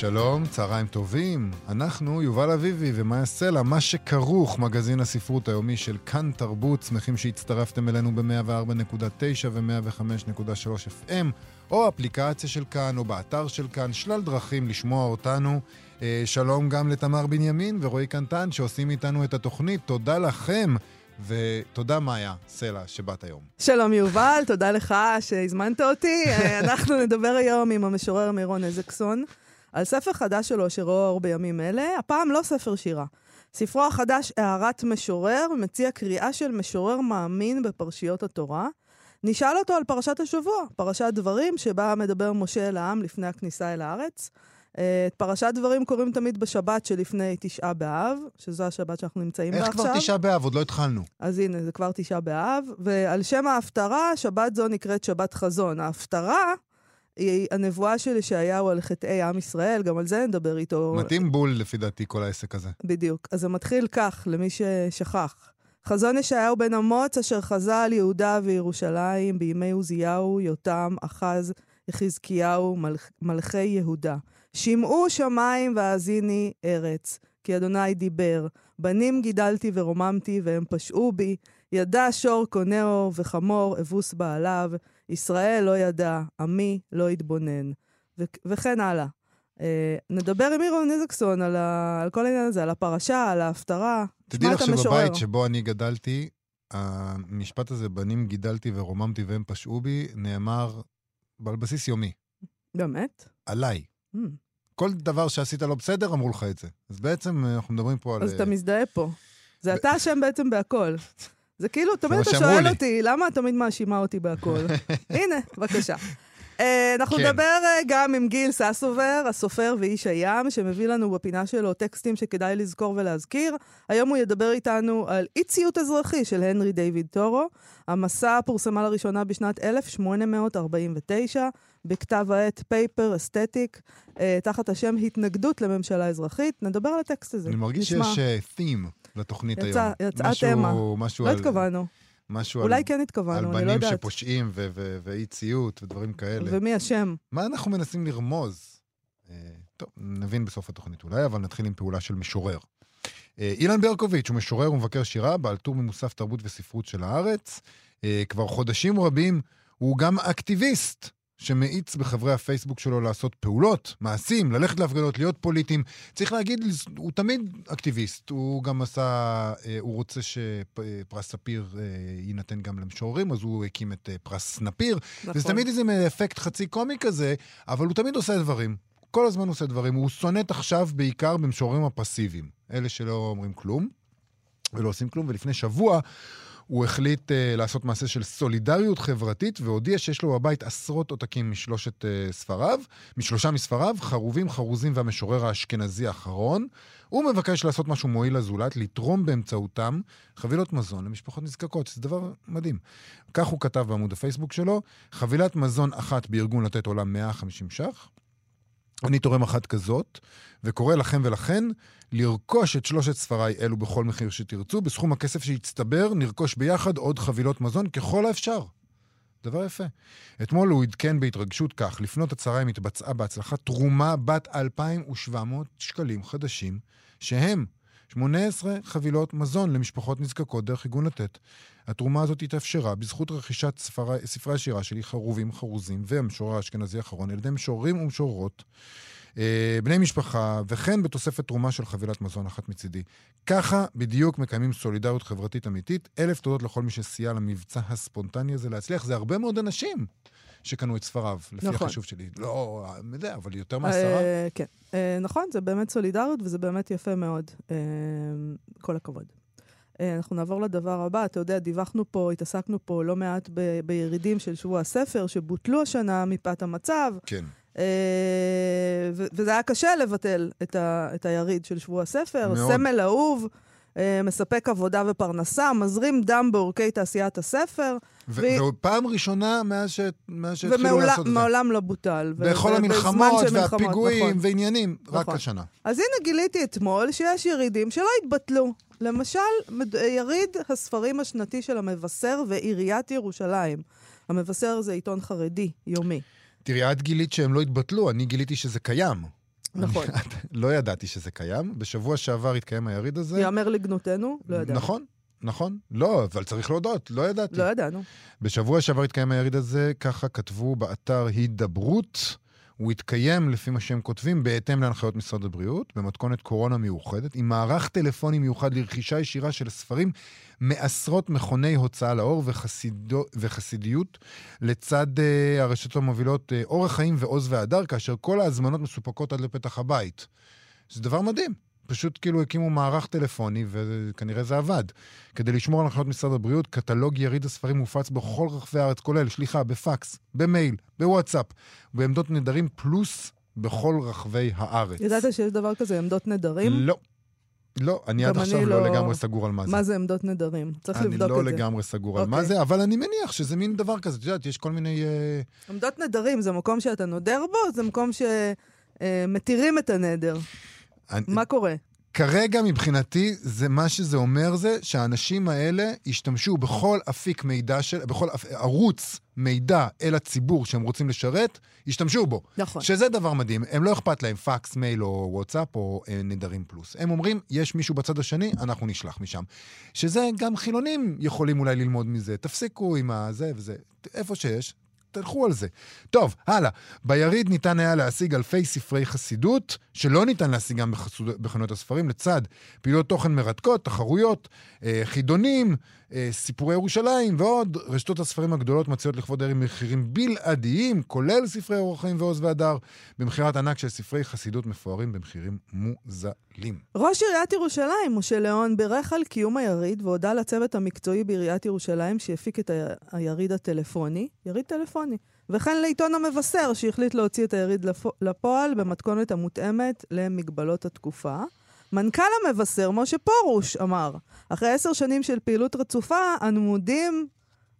שלום, צהריים טובים. אנחנו יובל אביבי ומאיה סלע, מה שכרוך, מגזין הספרות היומי של כאן תרבות. שמחים שהצטרפתם אלינו ב-104.9 ו-105.3 FM, או אפליקציה של כאן, או באתר של כאן, שלל דרכים לשמוע אותנו. אה, שלום גם לתמר בנימין ורועי קנטן שעושים איתנו את התוכנית. תודה לכם. ותודה, מאיה סלע, שבאת היום. שלום יובל, תודה לך שהזמנת אותי. אה, אנחנו נדבר היום עם המשורר מירון איזקסון על ספר חדש שלו שרואה אור בימים אלה, הפעם לא ספר שירה. ספרו החדש, הערת משורר, מציע קריאה של משורר מאמין בפרשיות התורה. נשאל אותו על פרשת השבוע, פרשת דברים, שבה מדבר משה אל העם לפני הכניסה אל הארץ. אה, את פרשת דברים קוראים תמיד בשבת שלפני תשעה באב, שזו השבת שאנחנו נמצאים בה איך עכשיו. כבר תשעה באב? עוד לא התחלנו. אז הנה, זה כבר תשעה באב. ועל שם ההפטרה, שבת זו נקראת שבת חזון. ההפטרה הנבואה של ישעיהו על חטאי עם ישראל, גם על זה נדבר איתו. מתאים בול, לפי דעתי, כל העסק הזה. בדיוק. אז זה מתחיל כך, למי ששכח. חזון ישעיהו בן אמוץ, אשר חזה על יהודה וירושלים בימי עוזיהו, יותם, אחז, יחזקיהו, מלכ... מלכי יהודה. שמעו שמיים והאזיני ארץ, כי אדוני דיבר. בנים גידלתי ורוממתי, והם פשעו בי. ידע שור קונהו וחמור אבוס בעליו. ישראל לא ידע, עמי לא התבונן. ו- וכן הלאה. אה, נדבר עם מירון איזקסון על, ה- על כל העניין הזה, על הפרשה, על ההפטרה. תדעי לך. שבבית שבו אני גדלתי, המשפט הזה, בנים גידלתי ורוממתי והם פשעו בי, נאמר על בסיס יומי. באמת? עליי. Mm. כל דבר שעשית לא בסדר, אמרו לך את זה. אז בעצם אה, אנחנו מדברים פה על... אז אתה מזדהה פה. זה אתה אשם בעצם בהכל. זה כאילו, תמיד אתה שואל לי. אותי, למה את תמיד מאשימה אותי בהכל? הנה, בבקשה. אה, אנחנו כן. נדבר אה, גם עם גיל ססובר, הסופר ואיש הים, שמביא לנו בפינה שלו טקסטים שכדאי לזכור ולהזכיר. היום הוא ידבר איתנו על אי ציות אזרחי של הנרי דיוויד טורו. המסע פורסמה לראשונה בשנת 1849, בכתב העת פייפר אסתטיק, תחת השם התנגדות לממשלה אזרחית. נדבר על הטקסט הזה. אני מרגיש. שיש תים לתוכנית יצא- היום. יצאה תמה. משהו לא על- התכוונו. משהו אולי על- כן על התכוונו, אני לא בנים יודעת. שפושעים ו- ו- ואי ציות ודברים כאלה. ומי אשם? מה אנחנו מנסים לרמוז? אה, טוב, נבין בסוף התוכנית אולי, אבל נתחיל עם פעולה של משורר. אה, אילן ברקוביץ' הוא משורר ומבקר שירה, בעל טור ממוסף תרבות וספרות של הארץ. אה, כבר חודשים רבים הוא גם אקטיביסט שמאיץ בחברי הפייסבוק שלו לעשות פעולות, מעשים, ללכת להפגנות, להיות פוליטיים. צריך להגיד, הוא תמיד אקטיביסט. הוא גם עשה, אה, הוא רוצה שפרס ספיר אה, יינתן גם למשוררים, אז הוא הקים את אה, פרס נפיר. נכון. וזה תמיד איזה אפקט חצי קומי כזה, אבל הוא תמיד עושה דברים. כל הזמן עושה דברים. הוא סונט עכשיו בעיקר במשוררים הפסיביים. אלה שלא אומרים כלום ולא עושים כלום, ולפני שבוע הוא החליט uh, לעשות מעשה של סולידריות חברתית, והודיע שיש לו בבית עשרות עותקים משלושת uh, ספריו, משלושה מספריו, חרובים, חרוזים והמשורר האשכנזי האחרון. הוא מבקש לעשות משהו מועיל לזולת, לתרום באמצעותם חבילות מזון למשפחות נזקקות, שזה דבר מדהים. כך הוא כתב בעמוד הפייסבוק שלו, חבילת מזון אחת בארגון לתת עולה 150 ש"ח. אני תורם אחת כזאת, וקורא לכם ולכן לרכוש את שלושת ספריי אלו בכל מחיר שתרצו. בסכום הכסף שיצטבר, נרכוש ביחד עוד חבילות מזון ככל האפשר. דבר יפה. אתמול הוא עדכן בהתרגשות כך, לפנות הצהריים התבצעה בהצלחה תרומה בת 2,700 שקלים חדשים, שהם 18 חבילות מזון למשפחות נזקקות דרך ארגון לתת. התרומה הזאת התאפשרה בזכות רכישת ספרי, ספרי השירה שלי, חרובים, חרוזים, והמשורר האשכנזי האחרון, על ידי משוררים ומשוררות, אה, בני משפחה, וכן בתוספת תרומה של חבילת מזון אחת מצידי. ככה בדיוק מקיימים סולידריות חברתית אמיתית. אלף תודות לכל מי שסייע למבצע הספונטני הזה להצליח. זה הרבה מאוד אנשים שקנו את ספריו, לפי נכון. החישוב שלי. לא, אני יודע, אבל יותר מעשרה. אה, כן. אה, נכון, זה באמת סולידריות וזה באמת יפה מאוד. אה, כל הכבוד. אה, אנחנו נעבור לדבר הבא. אתה יודע, דיווחנו פה, התעסקנו פה לא מעט ב- בירידים של שבוע הספר, שבוטלו השנה מפאת המצב. כן. ו- וזה היה קשה לבטל את, ה- את היריד של שבוע הספר. מאוד. סמל אהוב, אה, מספק עבודה ופרנסה, מזרים דם בעורקי תעשיית הספר, ו- פעם ראשונה מאז ש- מאז שהתחילו לעשות את זה. ומעולם לא בוטל. בכל ו- המלחמות והפיגועים נכון. ועניינים, רק נכון. השנה. אז הנה גיליתי אתמול שיש ירידים שלא התבטלו. למשל, יריד הספרים השנתי של המבשר ועיריית ירושלים. המבשר זה עיתון חרדי, יומי. תראי, את גילית שהם לא התבטלו, אני גיליתי שזה קיים. נכון. אני- לא ידעתי שזה קיים. בשבוע שעבר התקיים היריד הזה. יאמר לגנותנו? לא ידענו. נכון, נכון. לא, אבל צריך להודות, לא ידעתי. לא ידענו. בשבוע שעבר התקיים היריד הזה, ככה כתבו באתר הידברות. הוא התקיים, לפי מה שהם כותבים, בהתאם להנחיות משרד הבריאות, במתכונת קורונה מיוחדת, עם מערך טלפוני מיוחד לרכישה ישירה של ספרים מעשרות מכוני הוצאה לאור וחסידו, וחסידיות, לצד uh, הרשתות המובילות uh, אורח חיים ועוז והדר, כאשר כל ההזמנות מסופקות עד לפתח הבית. זה דבר מדהים. פשוט כאילו הקימו מערך טלפוני, וכנראה זה עבד. כדי לשמור על הנחיות משרד הבריאות, קטלוג יריד הספרים מופץ בכל רחבי הארץ, כולל שליחה בפקס, במייל, בוואטסאפ, בעמדות נדרים פלוס בכל רחבי הארץ. ידעת שיש דבר כזה, עמדות נדרים? לא. לא, אני עד אני עכשיו לא לא- לגמרי סגור על מה זה. מה זה עמדות נדרים? צריך אני לבדוק לא את זה. לגמרי סגור על מה אוקיי. זה, אבל אני מניח שזה מין דבר כזה. את יודעת, יש כל מיני... אה, עמדות נדרים זה מקום שאתה נודר בו? זה מקום שמתירים את הנדר. אני- מה קורה? כרגע מבחינתי, זה מה שזה אומר זה שהאנשים האלה ישתמשו בכל אפיק מידע של, בכל אפ- ערוץ מידע אל הציבור שהם רוצים לשרת, ישתמשו בו. נכון. שזה דבר מדהים. הם לא אכפת להם פקס, מייל או וואטסאפ או אה, נדרים פלוס. הם אומרים, יש מישהו בצד השני, אנחנו נשלח משם. שזה גם חילונים יכולים אולי ללמוד מזה. תפסיקו עם הזה וזה. איפה שיש, תלכו על זה. טוב, הלאה. ביריד ניתן היה להשיג אלפי ספרי חסידות, שלא ניתן להשיגם בחנויות הספרים, לצד פעילויות תוכן מרתקות, תחרויות, אה, חידונים, סיפורי ירושלים ועוד. רשתות הספרים הגדולות מציעות לכבוד הערים מחירים בלעדיים, כולל ספרי אורח חיים ועוז והדר, במכירת ענק של ספרי חסידות מפוארים במחירים מוזלים. ראש עיריית ירושלים, משה ליאון, בירך על קיום היריד והודה לצוות המקצועי בעיריית ירושלים שהפיק את היריד הטלפוני, יריד טלפוני, וכן לעיתון המבשר שהחליט להוציא את היריד לפו- לפועל במתכונת המותאמת למגבלות התקופה. מנכ"ל המבשר, משה פרוש, אמר, אחרי עשר שנים של פעילות רצופה, אנו מודים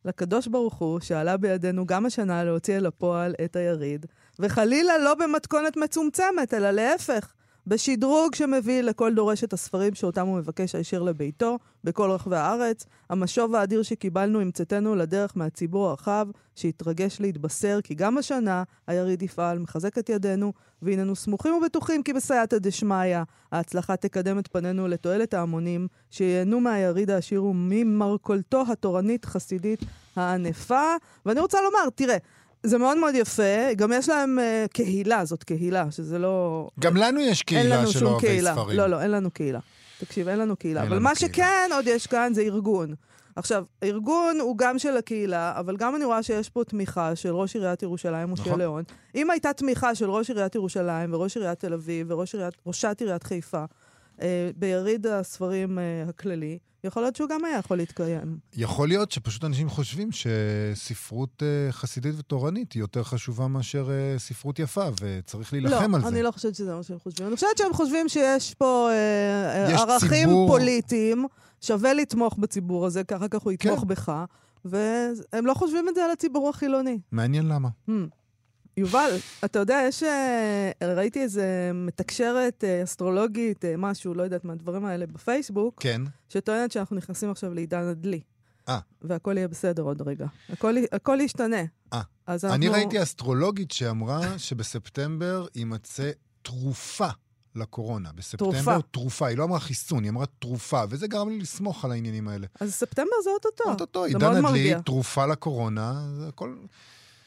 לקדוש ברוך הוא שעלה בידינו גם השנה להוציא אל הפועל את היריד, וחלילה לא במתכונת מצומצמת, אלא להפך, בשדרוג שמביא לכל דורש את הספרים שאותם הוא מבקש הישר לביתו, בכל רחבי הארץ. המשוב האדיר שקיבלנו עם צאתנו לדרך מהציבור הרחב, שהתרגש להתבשר כי גם השנה היריד יפעל, מחזק את ידינו, והננו סמוכים ובטוחים כי בסייעתא דשמיא, ההצלחה תקדם את פנינו לתועלת ההמונים, שייהנו מהיריד העשיר וממרכולתו התורנית חסידית הענפה. ואני רוצה לומר, תראה, זה מאוד מאוד יפה, גם יש להם uh, קהילה, זאת קהילה, שזה לא... גם לנו יש קהילה של אוהבי קהילה. ספרים. לא, לא, אין לנו קהילה. תקשיב, אין לנו קהילה. אין אבל לנו מה קהילה. שכן עוד יש כאן זה ארגון. עכשיו, ארגון הוא גם של הקהילה, אבל גם אני רואה שיש פה תמיכה של ראש עיריית ירושלים, משה נכון. ליאון. אם הייתה תמיכה של ראש עיריית ירושלים וראש עיריית תל אביב וראשת עיריית חיפה ביריד הספרים אה, הכללי, יכול להיות שהוא גם היה יכול להתקיים. יכול להיות שפשוט אנשים חושבים שספרות אה, חסידית ותורנית היא יותר חשובה מאשר אה, ספרות יפה, וצריך להילחם לא, על זה. אני לא חושבת שזה מה שהם חושבים. אני חושבת שהם חושבים שיש פה אה, יש ערכים ציבור- פוליטיים, שווה לתמוך בציבור הזה, כי אחר כך הוא יתמוך כן. בך, והם לא חושבים את זה על הציבור החילוני. מעניין למה. Hmm. יובל, אתה יודע, יש... אה, ראיתי איזה מתקשרת אה, אסטרולוגית, אה, משהו, לא יודעת מהדברים האלה, בפייסבוק, כן. שטוענת שאנחנו נכנסים עכשיו לעידן הדלי. אה. והכל יהיה בסדר עוד רגע. הכל, הכל ישתנה. אה. אז אנחנו... אני ראיתי אסטרולוגית שאמרה שבספטמבר יימצא תרופה לקורונה. בספטמבר תרופה. תרופה. היא לא אמרה חיסון, היא אמרה תרופה, וזה גרם לי לסמוך על העניינים האלה. אז ספטמבר זה אוטוטו. אוטוטו, עידן הדלי, מרגיע. תרופה לקורונה, זה הכל...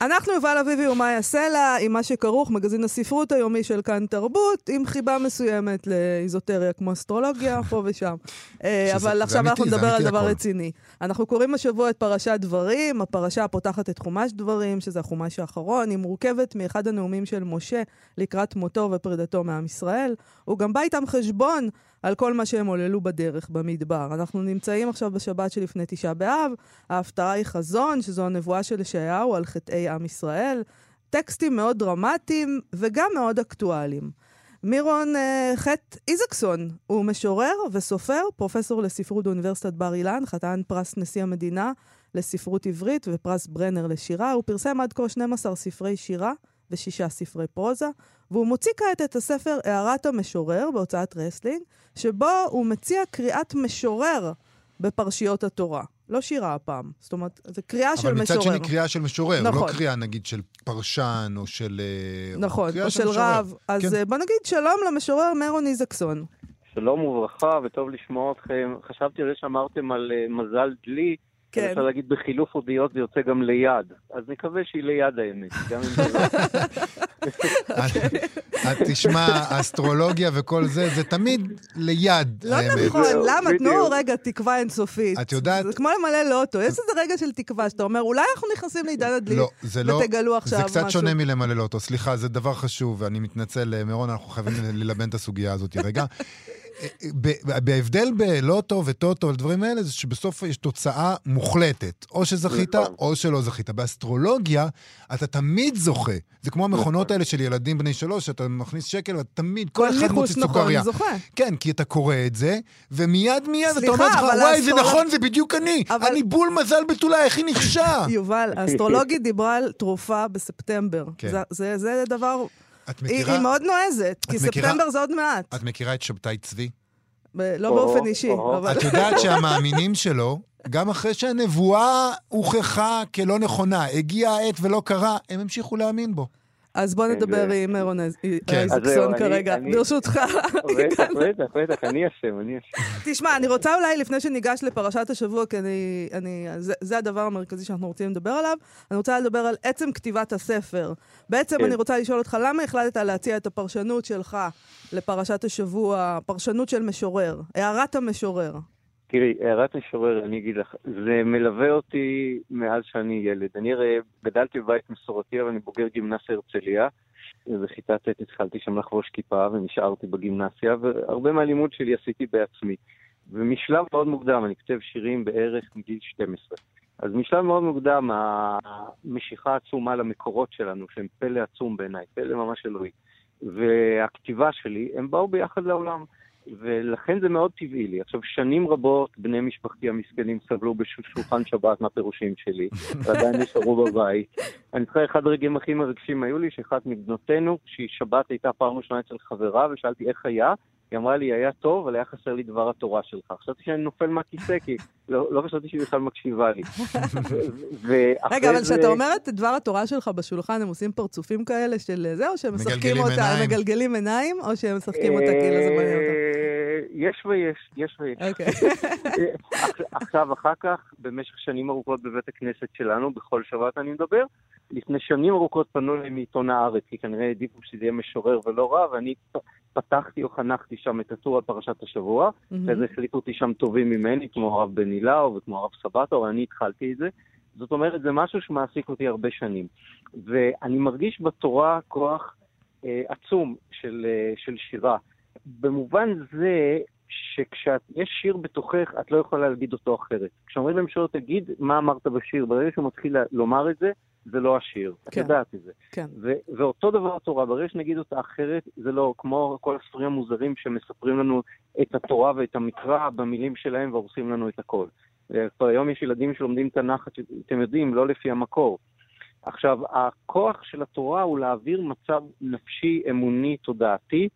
אנחנו יובל אביבי ומאיה סלע, עם מה שכרוך, מגזין הספרות היומי של כאן תרבות, עם חיבה מסוימת לאיזוטריה כמו אסטרולוגיה, פה ושם. אה, שזה- אבל זה עכשיו אמיתי, אנחנו נדבר על דבר הכל. רציני. אנחנו קוראים השבוע את פרשת דברים, הפרשה הפותחת את חומש דברים, שזה החומש האחרון, היא מורכבת מאחד הנאומים של משה לקראת מותו ופרידתו מעם ישראל. הוא גם בא איתם חשבון על כל מה שהם עוללו בדרך, במדבר. אנחנו נמצאים עכשיו בשבת שלפני תשעה באב, ההפטרה היא חזון, שזו הנבואה של ישעיהו על חטאי עם ישראל. טקסטים מאוד דרמטיים וגם מאוד אקטואליים. מירון uh, חטא איזקסון הוא משורר וסופר, פרופסור לספרות באוניברסיטת בר אילן, חתן פרס נשיא המדינה לספרות עברית ופרס ברנר לשירה. הוא פרסם עד כה 12 ספרי שירה ושישה ספרי פרוזה, והוא מוציא כעת את הספר הערת המשורר בהוצאת רסלינג, שבו הוא מציע קריאת משורר בפרשיות התורה. לא שירה הפעם. זאת אומרת, זו קריאה של משורר. אבל מצד שני קריאה של משורר, נכון. לא קריאה נגיד של פרשן או של... אה, נכון, או של משורר. רב. אז כן. אה, בוא נגיד שלום למשורר מירון איזקסון. שלום וברכה, וטוב לשמוע אתכם. חשבתי על זה שאמרתם על אה, מזל דלי. כן. אפשר להגיד בחילוף אותיות זה יוצא גם ליד. אז נקווה שהיא ליד האמת, גם אם זה לא. את תשמע, אסטרולוגיה וכל זה, זה תמיד ליד לא האמת. נכון, זהו, למה? תנו. רגע תקווה אינסופית. את יודעת- זה כמו למלא לוטו, יש איזה רגע של תקווה, שאתה אומר, אולי אנחנו נכנסים לעידן הדלי, לא, זה לא... ותגלו עכשיו זה קצת משהו. שונה מלמלא לוטו. סליחה, זה דבר חשוב, ואני מתנצל, אה, מירון, אנחנו חייבים ללבן את הסוגיה הזאת רגע. בהבדל בלוטו וטוטו ודברים האלה, זה שבסוף יש תוצאה מוחלטת. או שזכית, נכון. או שלא זכית. באסטרולוגיה, אתה תמיד זוכה. זה כמו המכונות נכון. האלה של ילדים בני שלוש, שאתה מכניס שקל ואתה תמיד, כל כל אחד ניחוש מוציא נכון, סוכריה. זוכה. כן, כי אתה קורא את זה, ומיד מיד אתה אומר לך, וואי, זה נכון, זה בדיוק אני. אני בול מזל בתולה, איך היא נכשה? יובל, האסטרולוגית דיברה על תרופה בספטמבר. כן. זה דבר... את היא מכירה, היא מאוד נועזת, כי מכירה- ספטמבר זה עוד מעט. את מכירה את שבתאי צבי? ב- לא או, באופן אישי, או. אבל... את יודעת שהמאמינים שלו, גם אחרי שהנבואה הוכחה כלא נכונה, הגיעה העת ולא קרה, הם המשיכו להאמין בו. אז בוא כן, נדבר עם אירון כן. אני- כרגע, אני- ברשותך. בטח, בטח, בטח, אני אשם, אני אשם. תשמע, אני רוצה אולי, לפני שניגש לפרשת השבוע, כי אני... אני זה, זה הדבר המרכזי שאנחנו רוצים לדבר עליו, אני רוצה לדבר על עצם כתיבת הספר. בעצם כן. אני רוצה לשאול אותך, למה החלטת להציע את הפרשנות שלך לפרשת השבוע, פרשנות של משורר, הערת המשורר? תראי, הערת משורר, אני אגיד לך, זה מלווה אותי מאז שאני ילד. אני הרי גדלתי בבית מסורתי, אבל אני בוגר גימנסיה הרצליה. ובכיתה ט' התחלתי שם לחבוש כיפה ונשארתי בגימנסיה, והרבה מהלימוד שלי עשיתי בעצמי. ומשלב מאוד מוקדם, אני כותב שירים בערך מגיל 12. אז משלב מאוד מוקדם, המשיכה העצומה למקורות שלנו, שהם פלא עצום בעיניי, פלא ממש אלוהי, והכתיבה שלי, הם באו ביחד לעולם. ולכן זה מאוד טבעי לי. עכשיו, שנים רבות בני משפחתי המסכנים סבלו בשולחן שבת מהפירושים שלי, ועדיין נשארו בבית. אני זוכר, אחד הרגעים הכי מרגשים היו לי, שאחת מבנותינו, שהיא שבת הייתה פעם ראשונה אצל חברה, ושאלתי איך היה, היא אמרה לי, היה טוב, אבל היה חסר לי דבר התורה שלך. חשבתי שאני נופל מהכיסא, כי לא, לא חשבתי שהיא בכלל מקשיבה לי. רגע, אבל זה- כשאתה אומר את דבר התורה שלך בשולחן, הם עושים פרצופים כאלה של זה, או שהם משחקים אותה. מגלגלים עיניים, או שהם משחקים אותה כאילו זה מעניין אותם? אה, יש ויש, יש ויש. אוקיי. עכשיו, אחר כך, במשך שנים ארוכות בבית הכנסת שלנו, בכל שבת אני מדבר, לפני שנים ארוכות פנו אליי מעיתון הארץ, כי כנראה העדיפו שזה יהיה משורר ולא רע, ואני פתחתי או חנכתי שם את הטור על פרשת השבוע, מהמם. ואז החליטו אותי שם טובים ממני, כמו הרב בן הילאו וכמו הרב סבתו, ואני התחלתי את זה. זאת אומרת, זה משהו שמעסיק אותי הרבה שנים. ואני מרגיש בתורה כוח אה, עצום של, אה, של שירה. במובן זה שכשיש שיר בתוכך, את לא יכולה להגיד אותו אחרת. כשאומרים למשורר, תגיד מה אמרת בשיר, ברגע שהוא מתחיל לומר את זה, זה לא השיר. את כן. יודעת את זה. כן. ו- ואותו דבר התורה, ברגע שנגיד אותה אחרת, זה לא כמו כל הספרים המוזרים שמספרים לנו את התורה ואת המקרא במילים שלהם והורסים לנו את הכל. אה, כבר היום יש ילדים שלומדים תנ"ך, את- אתם יודעים, לא לפי המקור. עכשיו, הכוח של התורה הוא להעביר מצב נפשי, אמוני, תודעתי,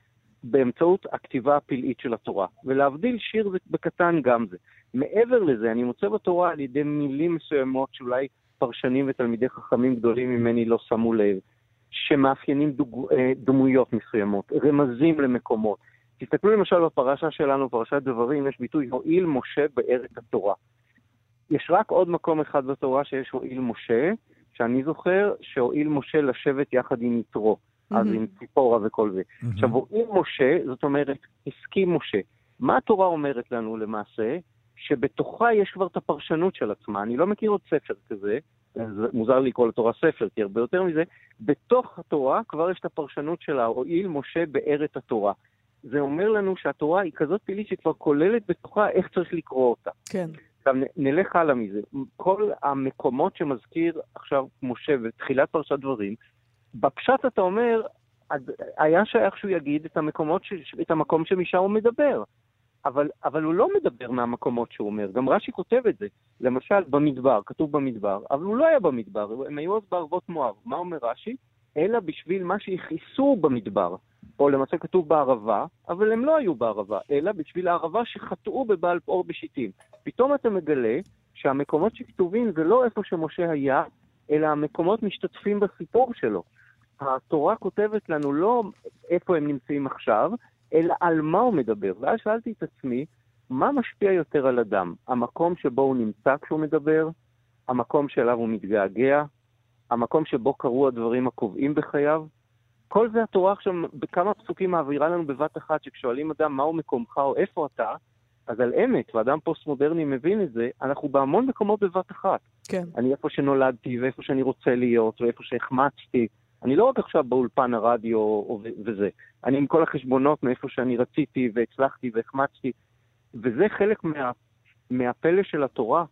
באמצעות הכתיבה הפלאית של התורה. ולהבדיל שיר זה בקטן גם זה. מעבר לזה, אני מוצא בתורה על ידי מילים מסוימות שאולי פרשנים ותלמידי חכמים גדולים ממני לא שמו לב, שמאפיינים דוג... אה, דמויות מסוימות, רמזים למקומות. תסתכלו למשל בפרשה שלנו, פרשת דברים, יש ביטוי הואיל משה בארץ התורה. יש רק עוד מקום אחד בתורה שיש הואיל משה, שאני זוכר שהואיל משה לשבת יחד עם יתרו, אז. עם ציפורה וכל זה. עכשיו, הואיל משה, זאת אומרת, הסכים משה. מה התורה אומרת לנו למעשה? שבתוכה יש כבר את הפרשנות של עצמה. אני לא מכיר עוד ספר כזה, זה מוזר לי לקרוא לתורה ספר, כי הרבה יותר מזה, בתוך התורה כבר יש את הפרשנות שלה, הואיל משה בארץ התורה. זה אומר לנו שהתורה היא כזאת פלילית שכבר כוללת בתוכה איך צריך לקרוא אותה. כן. עכשיו נלך הלאה מזה. כל המקומות שמזכיר עכשיו משה בתחילת פרשת דברים, בפשט אתה אומר, היה שייך שהוא יגיד את, המקומות ש... את המקום שמשם הוא מדבר. אבל, אבל הוא לא מדבר מהמקומות שהוא אומר, גם רש"י כותב את זה. למשל, במדבר, כתוב במדבר, אבל הוא לא היה במדבר, הם היו אז בערבות מואב. מה אומר רש"י? אלא בשביל מה שהכעיסו במדבר. או למעשה כתוב בערבה, אבל הם לא היו בערבה, אלא בשביל הערבה שחטאו בבעל פאור בשיטים. פתאום אתה מגלה שהמקומות שכתובים זה לא איפה שמשה היה, אלא המקומות משתתפים בסיפור שלו. התורה כותבת לנו לא איפה הם נמצאים עכשיו, אלא על מה הוא מדבר. ואז שאלתי את עצמי, מה משפיע יותר על אדם? המקום שבו הוא נמצא כשהוא מדבר? המקום שאליו הוא מתגעגע? המקום שבו קרו הדברים הקובעים בחייו? כל זה התורה עכשיו בכמה פסוקים מעבירה לנו בבת אחת, שכשואלים אדם מהו מקומך או איפה אתה, אז על אמת, ואדם פוסט-מודרני מבין את זה, אנחנו בהמון מקומות בבת אחת. כן. אני איפה שנולדתי, ואיפה שאני רוצה להיות, ואיפה שהחמצתי. אני לא רק עכשיו באולפן הרדיו וזה, אני עם כל החשבונות מאיפה שאני רציתי, והצלחתי והחמצתי, וזה חלק מה, מהפלא של התורה,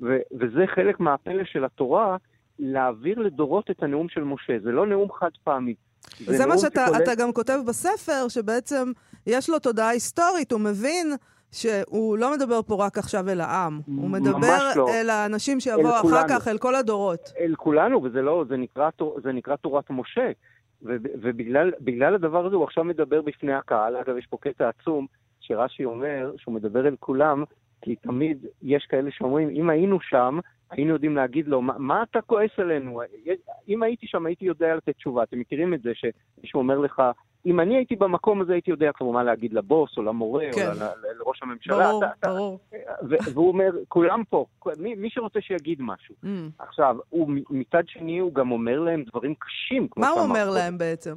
ו, וזה חלק מהפלא של התורה, להעביר לדורות את הנאום של משה. זה לא נאום חד פעמי. זה, זה מה שאתה שכולל... גם כותב בספר, שבעצם יש לו תודעה היסטורית, הוא מבין שהוא לא מדבר פה רק עכשיו אל העם, הוא מדבר לא. אל האנשים שיבואו אחר כולנו. כך, אל כל הדורות. אל כולנו, וזה לא, זה נקרא, זה נקרא תורת משה. ובגלל הדבר הזה הוא עכשיו מדבר בפני הקהל. אגב, יש פה קטע עצום שרש"י אומר שהוא מדבר אל כולם, כי תמיד יש כאלה שאומרים, אם היינו שם, היינו יודעים להגיד לו, מה, מה אתה כועס עלינו? אם הייתי שם, הייתי יודע לתת תשובה. אתם מכירים את זה שמישהו אומר לך, אם אני הייתי במקום הזה, הייתי יודע כבר מה להגיד לבוס, או למורה, כן. או ל- לראש הממשלה. ברור, אתה, ברור. ו- והוא אומר, כולם פה, מי, מי שרוצה שיגיד משהו. Mm. עכשיו, הוא, מצד שני, הוא גם אומר להם דברים קשים, מה הוא אומר פה. להם בעצם?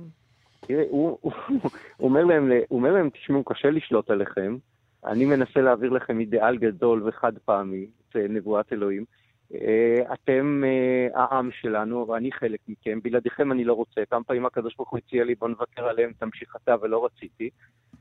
תראה, הוא, הוא, הוא, אומר להם, הוא אומר להם, תשמעו, קשה לשלוט עליכם, אני מנסה להעביר לכם אידיאל גדול וחד פעמי, את נבואת אלוהים. אה, אתם אה, העם שלנו, ואני חלק מכם, בלעדיכם אני לא רוצה. כמה פעמים הקדוש ברוך הוא הציע לי, בוא נוותר עליהם, תמשיך אתה, ולא רציתי.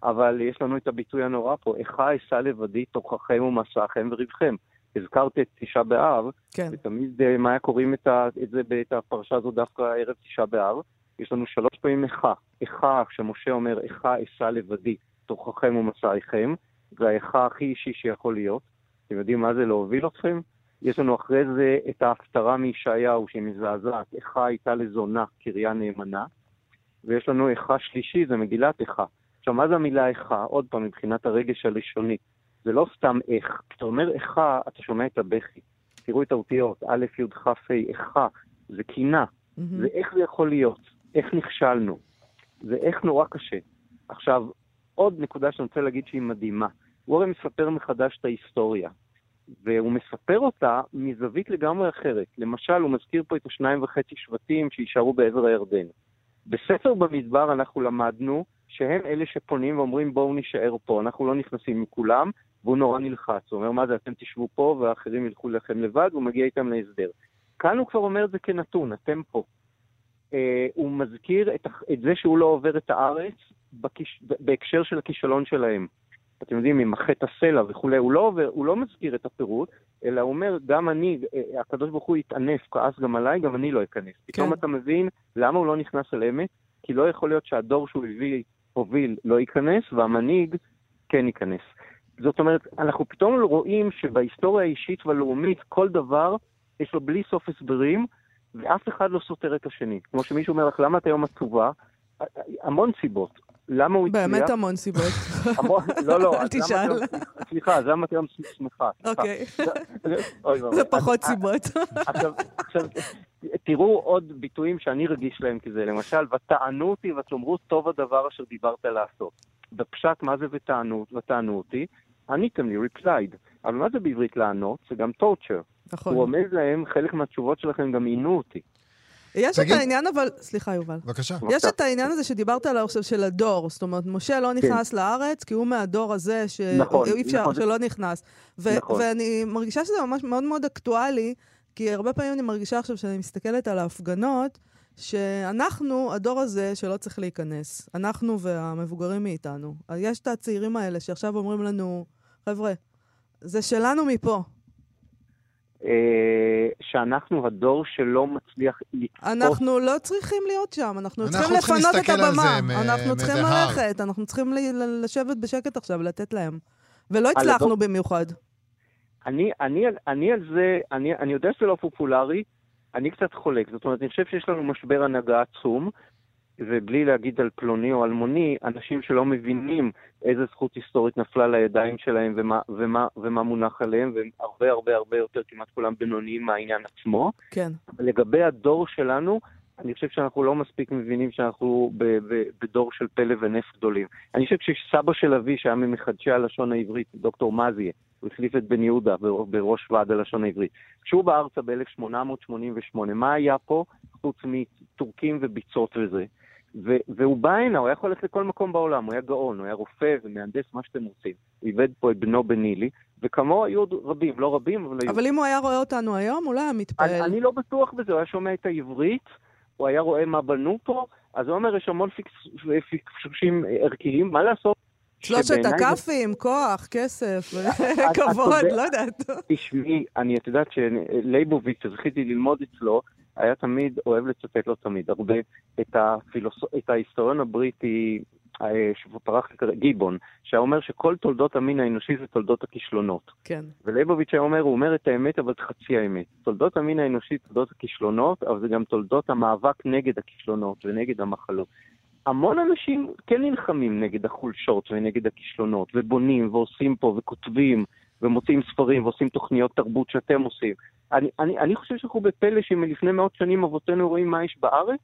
אבל יש לנו את הביטוי הנורא פה, איכה אשא לבדי תוככם ומסעכם וריבכם. הזכרת את תשעה באב, כן. ותמיד אה, מה היה קוראים את, ה, את זה, את הפרשה הזו דווקא ערב תשעה באב. יש לנו שלוש פעמים איכה. איכה, כשמשה אומר איכה אשא לבדי תוככם ומסעיכם, זה האיכה הכי אישי שיכול להיות. אתם יודעים מה זה להוביל אתכם? יש לנו אחרי זה את ההפטרה מישעיהו שהיא מזעזעת, איכה הייתה לזונה, קריה נאמנה, ויש לנו איכה שלישי, זה מגילת איכה. עכשיו, מה זה המילה איכה? עוד פעם, מבחינת הרגש הלשוני. זה לא סתם איך. כשאתה אומר איכה, אתה שומע את הבכי. תראו את האותיות, א', י', כ', ה', איכה, זה קינה. Mm-hmm. זה איך זה יכול להיות, איך נכשלנו. זה איך נורא קשה. עכשיו, עוד נקודה שאני רוצה להגיד שהיא מדהימה. הוא הרי מספר מחדש את ההיסטוריה. והוא מספר אותה מזווית לגמרי אחרת. למשל, הוא מזכיר פה את השניים וחצי שבטים שיישארו בעבר הירדן. בספר במדבר אנחנו למדנו שהם אלה שפונים ואומרים בואו נישאר פה, אנחנו לא נכנסים עם כולם, והוא נורא נלחץ. הוא אומר, מה זה, אתם תשבו פה והאחרים ילכו לכם לבד, והוא מגיע איתם להסדר. כאן הוא כבר אומר את זה כנתון, אתם פה. Uh, הוא מזכיר את, את זה שהוא לא עובר את הארץ בכיש, בהקשר של הכישלון שלהם. אתם יודעים, עם החטא הסלע וכולי, הוא לא עובר, הוא לא מזכיר את הפירוט, אלא הוא אומר, גם אני, אה, הקדוש ברוך הוא יתענף, כעס גם עליי, גם אני לא אכנס. כן. פתאום אתה מבין למה הוא לא נכנס על אמת, כי לא יכול להיות שהדור שהוא הביא, הוביל, לא ייכנס, והמנהיג כן ייכנס. זאת אומרת, אנחנו פתאום רואים שבהיסטוריה האישית והלאומית, כל דבר, יש לו בלי סוף הסברים, ואף אחד לא סותר את השני. כמו שמישהו אומר לך, למה אתה יום עצובה? המון סיבות. למה הוא הצליח? באמת המון סיבות. לא, לא. אל תשאל. סליחה, זה למה היום שמחה. אוקיי. זה פחות סיבות. עכשיו, תראו עוד ביטויים שאני רגיש להם כזה. למשל, ותענו אותי ותאמרו טוב הדבר אשר דיברת לעשות. בפשט, מה זה ותענו, ותענו אותי? עניתם לי, replied. אבל מה זה בעברית לענות? זה גם torture. נכון. הוא עומד להם, חלק מהתשובות שלכם גם עינו אותי. יש את העניין, אבל... סליחה, יובל. בבקשה. יש את העניין הזה שדיברת עליו עכשיו של הדור. זאת אומרת, משה לא כן. נכנס לארץ, כי הוא מהדור הזה שאי נכון, אפשר, נכון. שלא נכנס. נכון. ואני מרגישה שזה ממש מאוד מאוד אקטואלי, כי הרבה פעמים אני מרגישה עכשיו שאני מסתכלת על ההפגנות, שאנחנו, הדור הזה שלא צריך להיכנס, אנחנו והמבוגרים מאיתנו. יש את הצעירים האלה שעכשיו אומרים לנו, חבר'ה, זה שלנו מפה. אה, שאנחנו הדור שלא מצליח לצפות. אנחנו לא צריכים להיות שם, אנחנו אנחנו צריכים צריכים לפנות את הבמה. מ- אנחנו צריכים. ללכת, אנחנו צריכים ל- ל- לשבת בשקט עכשיו, לתת להם. ולא הדור- הצלחנו במיוחד. אני, אני, אני על זה, אני, אני יודע שזה לא פופולרי, אני קצת חולק. זאת אומרת, אני חושב שיש לנו משבר הנהגה עצום, ובלי להגיד על פלוני או אלמוני, אנשים שלא מבינים איזה זכות היסטורית נפלה לידיים שלהם ומה, ומה, ומה מונח עליהם, והם הרבה הרבה הרבה יותר, כמעט כולם בינוניים מהעניין עצמו. כן. לגבי הדור שלנו, אני חושב שאנחנו לא מספיק מבינים שאנחנו ב- ב- בדור של פלא ונפט גדולים. אני חושב שסבא של אבי, שהיה ממחדשי הלשון העברית, דוקטור מזיה, הוא החליף את בן יהודה בר- בראש ועד הלשון העברית. כשהוא בא ארצה ב-1888, מה היה פה חוץ מטורקים וביצות וזה? ו- והוא בא הנה, הוא היה יכול ללכת לכל מקום בעולם, הוא היה גאון, הוא היה רופא ומהנדס, מה שאתם רוצים. הוא איבד פה את בנו בנילי, וכמוהו היו עוד רבים, לא רבים, אבל היו. אבל אם הוא היה רואה אותנו היום, הוא לא היה מתפעל. אני, אני לא בטוח בזה, הוא היה שומע את העברית, הוא היה רואה מה בנו פה, אז הוא אומר, יש המון פיקשושים ערכיים, מה לעשות? שלושת שבעיניי זה- הכ"פים, כוח, כסף, כבוד. לא יודעת. תשמעי, אני, את יודעת שלייבוביץ', שזכיתי ללמוד אצלו, היה תמיד, אוהב לצטט לו תמיד הרבה, את, הפילוס... את ההיסטוריון הבריטי, אה, שפרח כרגע, גיבון, שהיה אומר שכל תולדות המין האנושי זה תולדות הכישלונות. כן. ולייבוביץ' היה אומר, הוא אומר את האמת, אבל את חצי האמת. תולדות המין האנושי, תולדות הכישלונות, אבל זה גם תולדות המאבק נגד הכישלונות ונגד המחלות. המון אנשים כן נלחמים נגד החולשות ונגד הכישלונות, ובונים ועושים פה וכותבים ומוציאים ספרים ועושים תוכניות תרבות שאתם עושים. אני, אני, אני חושב שאנחנו בפלא שמלפני מאות שנים אבותינו רואים מה יש בארץ.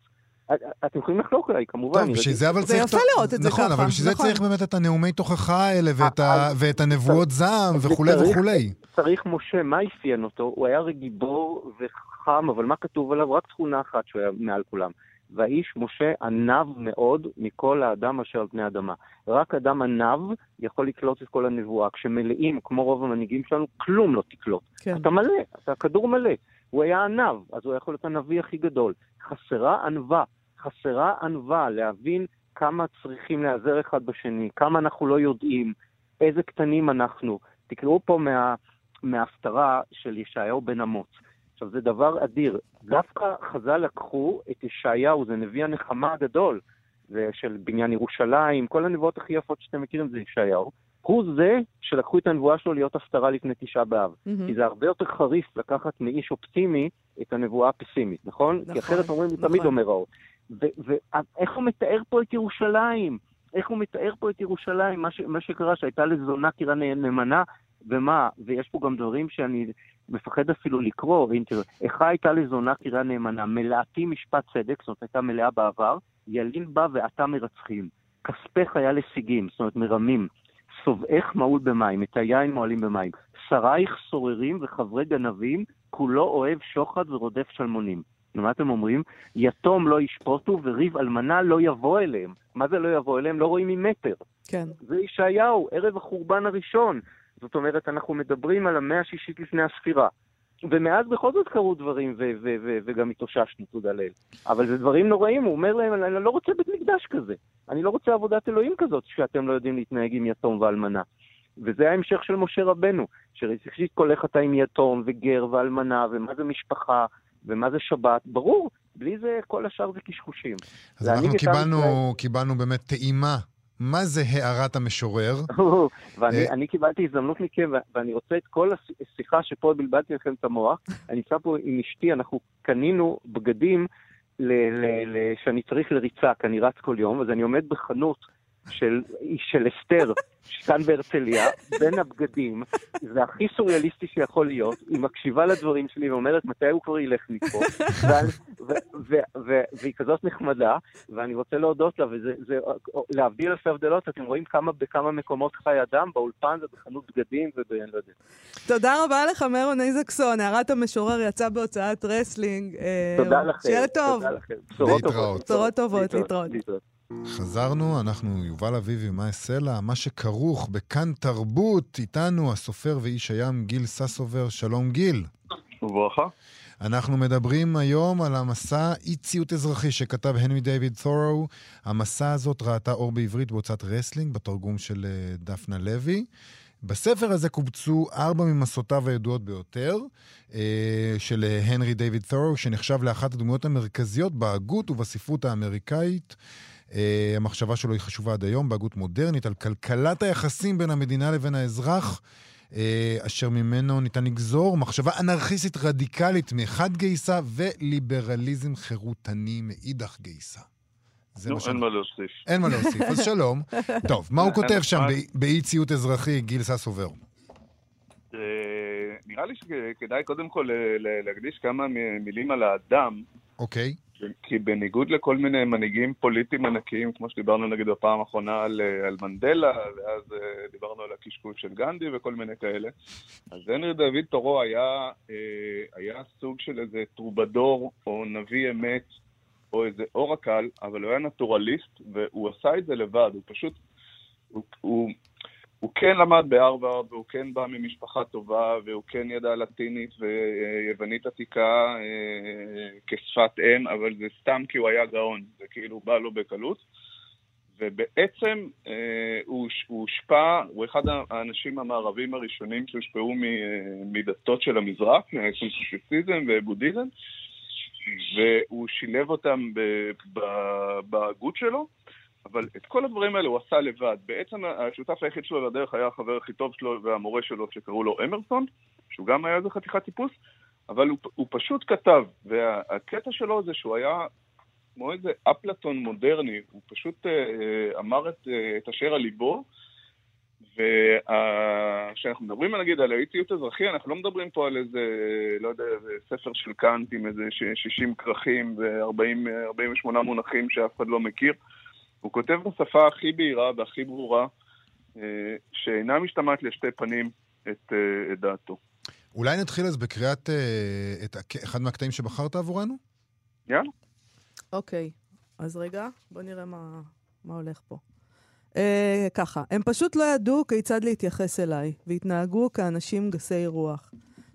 את- אתם יכולים לחלוק עליי, כמובן. טוב, בשביל. זה אבל זה צריך... יפה לראות את זה נכון, ככה, אבל בשביל זה נכון. צריך באמת את הנאומי תוכחה האלה ואת אה, ואת הנבואות זעם וכולי וכולי. צריך משה, מה אפיין אותו? הוא היה הרי גיבור וחכם, אבל מה כתוב עליו? רק תכונה אחת שהוא היה מעל כולם. והאיש משה ענב מאוד מכל האדם אשר על פני האדמה. רק אדם ענב יכול לקלוט את כל הנבואה. כשמלאים, כמו רוב המנהיגים שלנו, כלום לא תקלוט. כן. אתה מלא, אתה כדור מלא. הוא היה ענב, אז הוא יכול להיות הנביא הכי גדול. חסרה ענווה, חסרה ענווה להבין כמה צריכים להיעזר אחד בשני, כמה אנחנו לא יודעים, איזה קטנים אנחנו. תקראו פה מה, מההפטרה של ישעיהו בן אמוץ. עכשיו, זה דבר אדיר. דווקא חז"ל לקחו את ישעיהו, זה נביא הנחמה הגדול, זה של בניין ירושלים, כל הנבואות הכי יפות שאתם מכירים זה ישעיהו. הוא זה שלקחו את הנבואה שלו להיות הפטרה לפני תשעה באב. מהמם. כי זה הרבה יותר חריף לקחת מאיש אופטימי את הנבואה הפסימית, נכון? נכון, כי אחרת אומרים, הוא נכון. תמיד אומר רעות. ואיך הוא מתאר פה את ירושלים? איך הוא מתאר פה את ירושלים? מה, ש, מה שקרה, שהייתה לזונה קירה נאמנה, ומה? ויש פה גם דברים שאני מפחד אפילו לקרוא, הנה תראה, איך הייתה לזונה קירה נאמנה? מלאתי משפט צדק, זאת הייתה מלאה בעבר, ילין בה ועתה מרצחים. כספך היה לשיגים, זאת אומרת, מרמים. שובעך מעול במים, את היין מועלים במים. שרייך סוררים וחברי גנבים, כולו אוהב שוחד ורודף שלמונים. מה אתם אומרים? יתום לא ישפוטו וריב אלמנה לא יבוא אליהם. מה זה לא יבוא אליהם? לא רואים ממטר. כן. זה ישעיהו, ערב החורבן הראשון. זאת אומרת, אנחנו מדברים על המאה השישית לפני הספירה. ומאז בכל זאת קרו דברים, ו- ו- ו- וגם התאוששנו, תודה לאל. אבל זה דברים נוראים, הוא אומר להם, אני לא רוצה בית מקדש כזה. אני לא רוצה עבודת אלוהים כזאת, שאתם לא יודעים להתנהג עם יתום ואלמנה. וזה ההמשך של משה רבנו, שראשית כל איך אתה עם יתום וגר ואלמנה, ומה זה משפחה, ומה זה שבת. ברור, בלי זה כל השאר זה קשקושים. אז אנחנו קיבלנו, ישראל. קיבלנו באמת טעימה. מה זה הערת המשורר? ואני אה. קיבלתי הזדמנות מכם, ואני רוצה את כל השיחה שפה בלבלתי לכם את המוח. אני נמצא פה עם אשתי, אנחנו קנינו בגדים שאני צריך לריצה, כי אני רץ כל יום, אז אני עומד בחנות של, של אסתר, כאן בהרצליה, בין הבגדים, זה הכי סוריאליסטי שיכול להיות, היא מקשיבה לדברים שלי ואומרת מתי הוא כבר ילך מפה, והיא כזאת נחמדה, ואני רוצה להודות לה, וזה, זה, להבדיל אלפי הבדלות, אתם רואים כמה, בכמה מקומות חי אדם, באולפן ובחנות בגדים וב... לא יודע. תודה רבה לך, מירון איזקסון. הערת המשורר יצא בהוצאת רסלינג. אה, תודה לכם. שיהיה טוב. תודה לכם. בשורות. טובות. בשורות טובות, להתראות. חזרנו, אנחנו יובל אביבי ומאיה סלע, מה שכרוך בכאן תרבות, איתנו הסופר ואיש הים גיל ססובר, שלום גיל. וברכה. אנחנו מדברים היום על המסה אי ציות אזרחי שכתב הנרי דיוויד תורו. המסה הזאת ראתה אור בעברית בהוצאת רסלינג, בתרגום של אה, דפנה לוי. בספר הזה קובצו ארבע ממסותיו הידועות ביותר, אה, של הנרי דיוויד ת'ורו, שנחשב לאחת הדמויות המרכזיות בהגות ובספרות האמריקאית. אה, המחשבה שלו היא חשובה עד היום, בהגות מודרנית, על כלכלת היחסים בין המדינה לבין האזרח. אה, אשר ממנו ניתן לגזור מחשבה אנרכיסטית רדיקלית מחד גיסא וליברליזם חירותני מאידך גיסא. נו, אין מה להוסיף. אין מה להוסיף, אז שלום. טוב, מה הוא כותב שם באי ציות אזרחי, גיל ססובר? אה, נראה לי שכדאי קודם כל להקדיש כמה מילים על האדם. אוקיי. כי בניגוד לכל מיני מנהיגים פוליטיים ענקיים, כמו שדיברנו נגיד בפעם האחרונה על, אה, על מנדלה, ואז אה, דיברנו על הקשקוש של גנדי וכל מיני כאלה, אז הנרי דוד תורו היה, אה, היה סוג של איזה טרובדור או נביא אמת או איזה אורקל, אבל הוא היה נטורליסט, והוא עשה את זה לבד, הוא פשוט, הוא, הוא, הוא כן למד בהרווארד, והוא כן בא ממשפחה טובה, והוא כן ידע לטינית ויוונית עתיקה אה, כשפת אם, אבל זה סתם כי הוא היה גאון, זה כאילו בא לו בקלות. ובעצם אה, הוא הושפע, הוא אחד האנשים המערבים הראשונים שהושפעו מדתות של המזרח, קונפושיסיזם ובודהיזם, והוא שילב אותם בהגות שלו. אבל את כל הדברים האלה הוא עשה לבד. בעצם השותף היחיד שלו לדרך היה החבר הכי טוב שלו והמורה שלו שקראו לו אמרסון, שהוא גם היה איזה חתיכת טיפוס, אבל הוא, הוא פשוט כתב, והקטע שלו זה שהוא היה כמו איזה אפלטון מודרני, הוא פשוט אה, אמר את, אה, את אשר על ליבו, וכשאנחנו מדברים נגיד על האיטיות אזרחי, אנחנו לא מדברים פה על איזה, לא יודע, איזה ספר של קאנט עם איזה 60 כרכים ו-48 מונחים שאף אחד לא מכיר. הוא כותב בשפה הכי בהירה והכי ברורה, אה, שאינה משתמעת לשתי פנים את, אה, את דעתו. אולי נתחיל אז בקריאת אה, את אחד מהקטעים שבחרת עבורנו? יאללה. אוקיי, אז רגע, בוא נראה מה, מה הולך פה. אה, ככה, הם פשוט לא ידעו כיצד להתייחס אליי, והתנהגו כאנשים גסי רוח.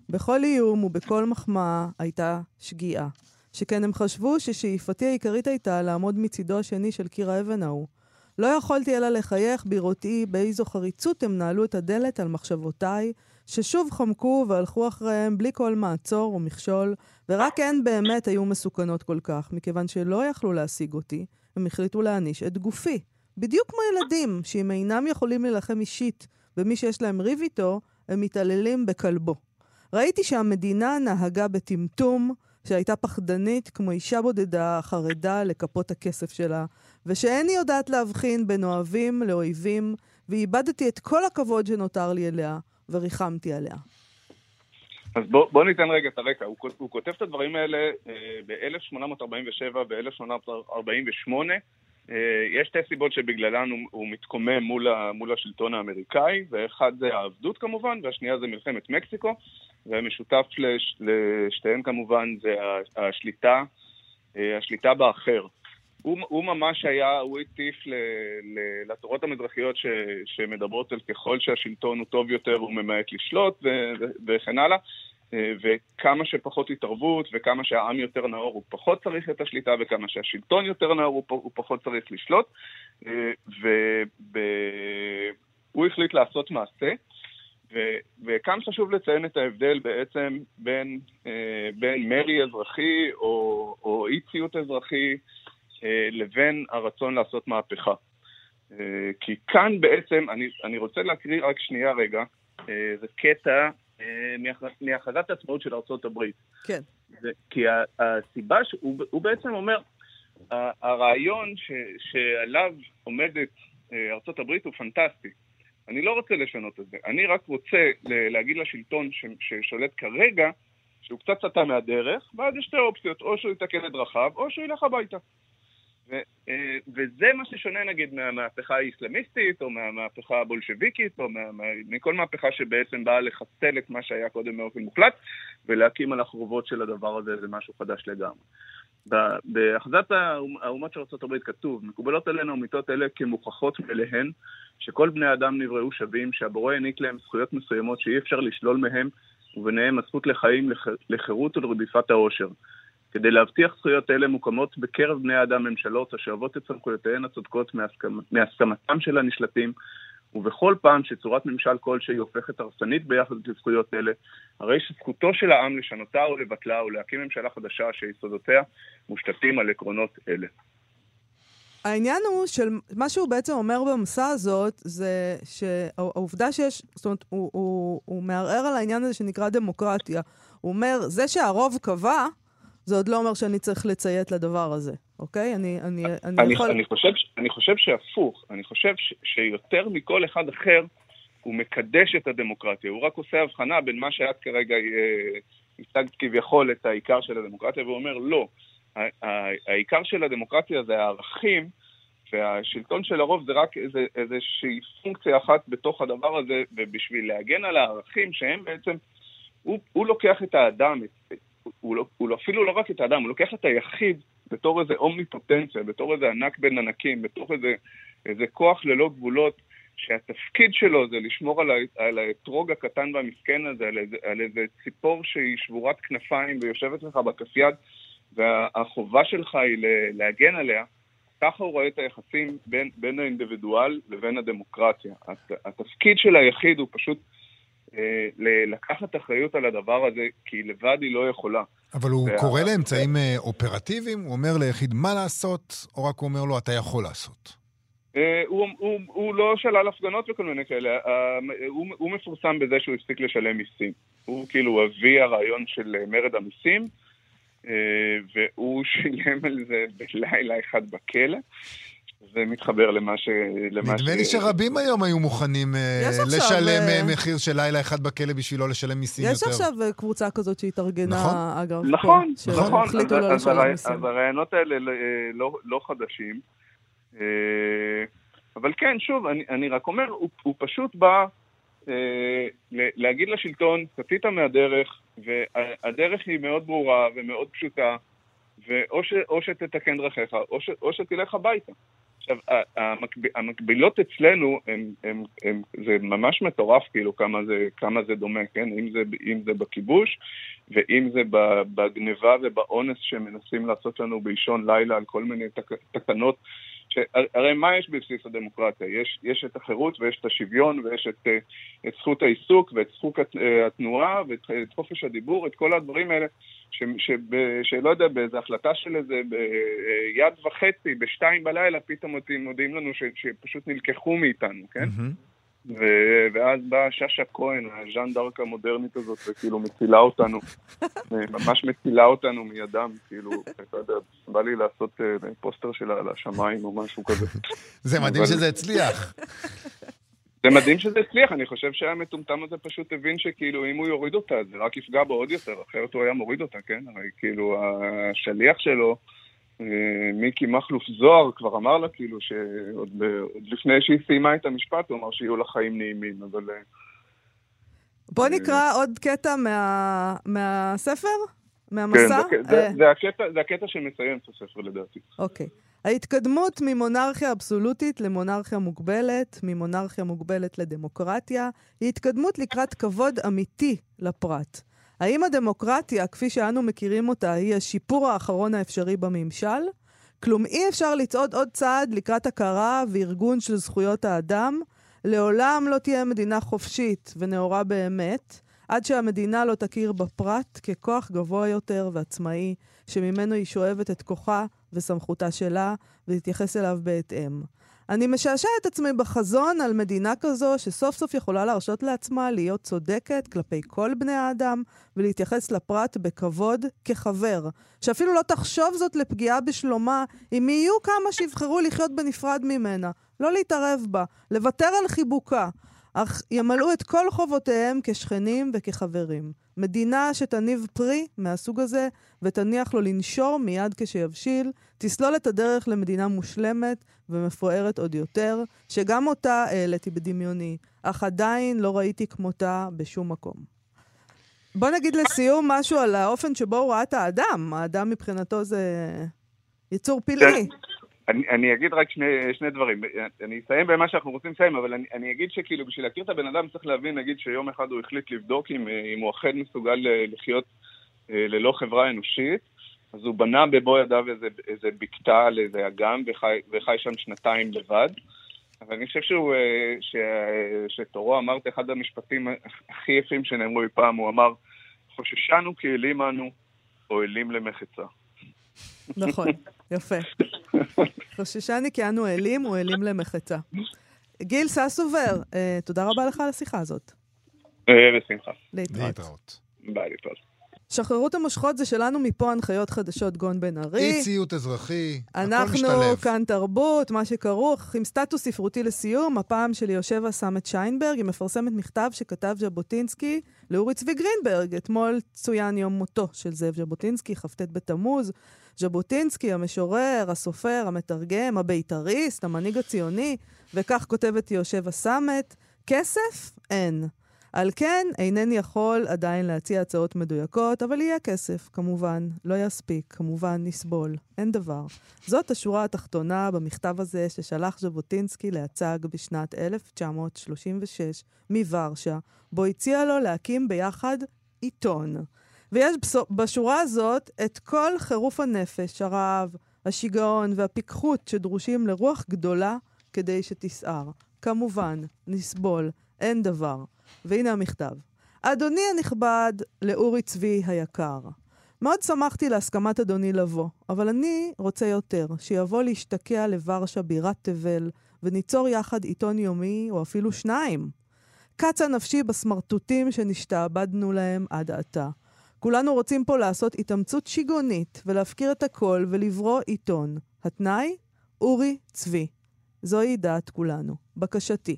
בכל איום ובכל מחמאה הייתה שגיאה. שכן הם חשבו ששאיפתי העיקרית הייתה לעמוד מצידו השני של קיר האבן ההוא. לא יכולתי אלא לחייך בראותי באיזו חריצות הם נעלו את הדלת על מחשבותיי, ששוב חמקו והלכו אחריהם בלי כל מעצור ומכשול, ורק הן באמת היו מסוכנות כל כך, מכיוון שלא יכלו להשיג אותי, הם החליטו להעניש את גופי. בדיוק כמו ילדים, שאם אינם יכולים להילחם אישית במי שיש להם ריב איתו, הם מתעללים בכלבו. ראיתי שהמדינה נהגה בטמטום, שהייתה פחדנית כמו אישה בודדה חרדה לכפות הכסף שלה, ושאיני יודעת להבחין בין אוהבים לאויבים, ואיבדתי את כל הכבוד שנותר לי אליה, וריחמתי עליה. אז בוא, בוא ניתן רגע את הרקע. הוא, הוא כותב את הדברים האלה אה, ב-1847, ב-1848. אה, יש שתי סיבות שבגללן הוא, הוא מתקומם מול, ה, מול השלטון האמריקאי, ואחד זה העבדות כמובן, והשנייה זה מלחמת מקסיקו. והמשותף לש, לשתיהן כמובן זה השליטה, אה, השליטה באחר. הוא, הוא ממש היה, הוא הטיף לתורות המזרחיות ש, שמדברות על ככל שהשלטון הוא טוב יותר הוא ממעט לשלוט ו, וכן הלאה. אה, וכמה שפחות התערבות וכמה שהעם יותר נאור הוא פחות צריך את השליטה וכמה שהשלטון יותר נאור הוא פחות צריך לשלוט. אה, והוא החליט לעשות מעשה. ו- וכאן חשוב לציין את ההבדל בעצם בין, אה, בין מרי אזרחי או, או אי ציות אזרחי לבין הרצון לעשות מהפכה. כי כאן בעצם, אני, אני רוצה להקריא רק שנייה רגע, זה קטע מהכרזת העצמאות של ארה"ב. כן. זה, כי הסיבה, שהוא בעצם אומר, הרעיון ש, שעליו עומדת אה, ארצות הברית הוא פנטסטי. אני לא רוצה לשנות את זה. אני רק רוצה להגיד לשלטון ש, ששולט כרגע, שהוא קצת סטה מהדרך, ואז יש שתי אופציות, או שהוא יתקן את דרכיו, או שהוא ילך הביתה. אה, וזה מה ששונה נגיד מהמהפכה האסלאמיסטית, או מהמהפכה הבולשביקית, או מה, מה, מכל מהפכה שבעצם באה לחסל את מה שהיה קודם באופן מוחלט, ולהקים על החורבות של הדבר הזה איזה משהו חדש לגמרי. בהכרזת האומות של ארה"ב כתוב, מקובלות עלינו אמיתות אלה כמוכחות מאליהן, שכל בני אדם נבראו שווים, שהבורא העניק להם זכויות מסוימות שאי אפשר לשלול מהם, וביניהם הזכות לחיים, לחירות ולרדיפת העושר. כדי להבטיח זכויות אלה מוקמות בקרב בני האדם ממשלות השואבות את סמכויותיהן הצודקות מהסכמתם של הנשלטים ובכל פעם שצורת ממשל כלשהי הופכת הרסנית ביחד לזכויות אלה, הרי שזכותו של העם לשנותה או לבטלה או להקים ממשלה חדשה שיסודותיה מושתתים על עקרונות אלה. העניין הוא של מה שהוא בעצם אומר במסע הזאת, זה שהעובדה שיש, זאת אומרת, הוא, הוא, הוא מערער על העניין הזה שנקרא דמוקרטיה. הוא אומר, זה שהרוב קבע, זה עוד לא אומר שאני צריך לציית לדבר הזה, אוקיי? אני, אני, אני, אני, יכול... אני, חושב, אני חושב שהפוך, אני חושב ש, שיותר מכל אחד אחר, הוא מקדש את הדמוקרטיה. הוא רק עושה הבחנה בין מה שאת כרגע אה, השגת כביכול את העיקר של הדמוקרטיה, והוא אומר, לא. העיקר של הדמוקרטיה זה הערכים, והשלטון של הרוב זה רק איזה, איזושהי פונקציה אחת בתוך הדבר הזה, ובשביל להגן על הערכים שהם בעצם, הוא, הוא לוקח את האדם, את, הוא, לא, הוא לא, אפילו לא רק את האדם, הוא לוקח את היחיד בתור איזה אומניפוטנציה, בתור איזה ענק בין ענקים, בתור איזה, איזה כוח ללא גבולות, שהתפקיד שלו זה לשמור על, ה, על האתרוג הקטן והמסכן הזה, על איזה, על איזה ציפור שהיא שבורת כנפיים ויושבת לך בכף יד, והחובה שלך היא להגן עליה. ככה הוא רואה את היחסים בין, בין האינדיבידואל לבין הדמוקרטיה. התפקיד של היחיד הוא פשוט לקחת אחריות על הדבר הזה, כי לבד היא לא יכולה. אבל הוא וה... קורא לאמצעים אה, אופרטיביים? הוא אומר ליחיד מה לעשות, או רק הוא אומר לו, אתה יכול לעשות? אה, הוא, הוא, הוא לא שלל הפגנות וכל מיני כאלה, אה, הוא, הוא מפורסם בזה שהוא הפסיק לשלם מיסים. הוא כאילו אבי הרעיון של מרד המיסים. אה, והוא שילם על זה בלילה אחד בכלא. זה מתחבר למה ש... נדמה לי שרבים היום היו מוכנים אה, לשלם עכשיו... אה, מחיר של לילה אחד בכלא בשביל לא לשלם מיסים יש יותר. יש עכשיו קבוצה כזאת שהתארגנה, נכון? אגב. נכון, פה, נכון. אז, לא אז, לשלם מיסים. אז הרעיונות האלה לא, לא חדשים. אבל כן, שוב, אני, אני רק אומר, הוא, הוא פשוט בא אה, להגיד לשלטון, סטית מהדרך, והדרך היא מאוד ברורה ומאוד פשוטה, ואו ש, או שתתקן דרכיך, או, ש, או שתלך הביתה. עכשיו, המקב, המקבילות אצלנו, הם, הם, הם, זה ממש מטורף, כאילו, כמה זה, כמה זה דומה, כן? אם זה, אם זה בכיבוש, ואם זה בגניבה ובאונס שמנסים לעשות לנו באישון לילה על כל מיני תק, תקנות הרי מה יש בבסיס הדמוקרטיה? יש, יש את החירות ויש את השוויון ויש את, אה, את זכות העיסוק ואת זכות אה, התנועה ואת את חופש הדיבור, את כל הדברים האלה, ש, ש, ב, שלא יודע, באיזו החלטה של איזה אה, וחצי, בשתיים בלילה, פתאום מודיעים לנו ש, שפשוט נלקחו מאיתנו, כן? Mm-hmm. ו- ואז באה שאשא כהן, הז'אן דארק המודרנית הזאת, וכאילו מצילה אותנו, ממש מצילה אותנו מידם, כאילו, אתה יודע, בא לי לעשות uh, פוסטר שלה על השמיים או משהו כזה. זה מדהים אבל... שזה הצליח. זה מדהים שזה הצליח, אני חושב שהמטומטם הזה פשוט הבין שכאילו אם הוא יוריד אותה, זה רק יפגע בו עוד יותר, אחרת הוא היה מוריד אותה, כן? הרי כאילו השליח שלו... אה, מיקי מכלוף זוהר כבר אמר לה כאילו שעוד לפני שהיא סיימה את המשפט, הוא אמר שיהיו לה חיים נעימים, אבל... אה, בוא אה, נקרא עוד קטע מה... מהספר? מהמסע? כן, זה, זה, הקטע, זה הקטע שמסיים את הספר לדעתי. אוקיי. ההתקדמות ממונרכיה אבסולוטית למונרכיה מוגבלת, ממונרכיה מוגבלת לדמוקרטיה, היא התקדמות לקראת כבוד אמיתי לפרט. האם הדמוקרטיה, כפי שאנו מכירים אותה, היא השיפור האחרון האפשרי בממשל? כלום אי אפשר לצעוד עוד צעד לקראת הכרה וארגון של זכויות האדם. לעולם לא תהיה מדינה חופשית ונאורה באמת, עד שהמדינה לא תכיר בפרט ככוח גבוה יותר ועצמאי, שממנו היא שואבת את כוחה וסמכותה שלה, ותתייחס אליו בהתאם. אני משעשע את עצמי בחזון על מדינה כזו שסוף סוף יכולה להרשות לעצמה להיות צודקת כלפי כל בני האדם ולהתייחס לפרט בכבוד כחבר, שאפילו לא תחשוב זאת לפגיעה בשלומה אם יהיו כמה שיבחרו לחיות בנפרד ממנה, לא להתערב בה, לוותר על חיבוקה, אך ימלאו את כל חובותיהם כשכנים וכחברים. מדינה שתניב פרי מהסוג הזה ותניח לו לנשור מיד כשיבשיל, תסלול את הדרך למדינה מושלמת ומפוארת עוד יותר, שגם אותה העליתי בדמיוני, אך עדיין לא ראיתי כמותה בשום מקום. בוא נגיד לסיום משהו על האופן שבו הוא ראה את האדם. האדם מבחינתו זה יצור פלאי. כן. אני, אני אגיד רק שני, שני דברים. אני אסיים במה שאנחנו רוצים לסיים, אבל אני, אני אגיד שכאילו בשביל להכיר את הבן אדם צריך להבין, נגיד שיום אחד הוא החליט לבדוק אם, אם הוא אכן מסוגל אה, לחיות אה, ללא חברה אנושית, אז הוא בנה בבוא ידיו איזה, איזה בקתה על איזה אגם וחי, וחי שם שנתיים לבד. אבל אני חושב שהוא, אה, ש, שתורו אמר את אחד המשפטים הכי יפים שנאמרו אי פעם, הוא אמר, חוששנו כי אלים אנו, או אלים למחצה. נכון, יפה. חוששני כי אנו אלים ואלים למחצה. גיל ססובר, אה, תודה רבה לך על השיחה הזאת. אה, בשמחה. להתראות. להתראות. ביי, להתראות. שחררו את המושכות זה שלנו מפה הנחיות חדשות גון בן ארי. אי ציות אזרחי, הכל אנחנו משתלב. כאן תרבות, מה שכרוך, עם סטטוס ספרותי לסיום, הפעם של יושבה סמט שיינברג, היא מפרסמת מכתב שכתב ז'בוטינסקי לאורי צבי גרינברג. אתמול צוין יום מותו של זאב ז'בוטינסקי, כ"ט בתמוז. ז'בוטינסקי, המשורר, הסופר, המתרגם, הבית"ריסט, המנהיג הציוני, וכך כותבת יושבה סמט, כסף? אין. על כן, אינני יכול עדיין להציע הצעות מדויקות, אבל יהיה כסף, כמובן. לא יספיק, כמובן נסבול. אין דבר. זאת השורה התחתונה במכתב הזה ששלח ז'בוטינסקי להצג בשנת 1936 מוורשה, בו הציע לו להקים ביחד עיתון. ויש בשורה הזאת את כל חירוף הנפש, הרעב, השיגעון והפיקחות שדרושים לרוח גדולה כדי שתסער. כמובן, נסבול, אין דבר. והנה המכתב. אדוני הנכבד, לאורי צבי היקר, מאוד שמחתי להסכמת אדוני לבוא, אבל אני רוצה יותר, שיבוא להשתקע לוורשה בירת תבל, וניצור יחד עיתון יומי, או אפילו שניים. קצה נפשי בסמרטוטים שנשתעבדנו להם עד עתה. כולנו רוצים פה לעשות התאמצות שיגעונית, ולהפקיר את הכל ולברוא עיתון. התנאי? אורי צבי. זוהי דעת כולנו. בקשתי.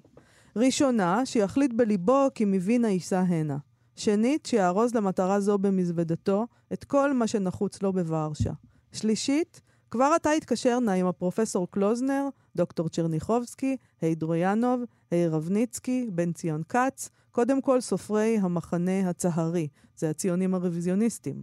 ראשונה, שיחליט בליבו כי מבין יישא הנה. שנית, שיארוז למטרה זו במזוודתו את כל מה שנחוץ לו בוורשה. שלישית, כבר עתה התקשר נא עם הפרופסור קלוזנר, דוקטור צ'רניחובסקי, היידרויאנוב, הירבניצקי, בן ציון כץ, קודם כל סופרי המחנה הצהרי, זה הציונים הרוויזיוניסטים.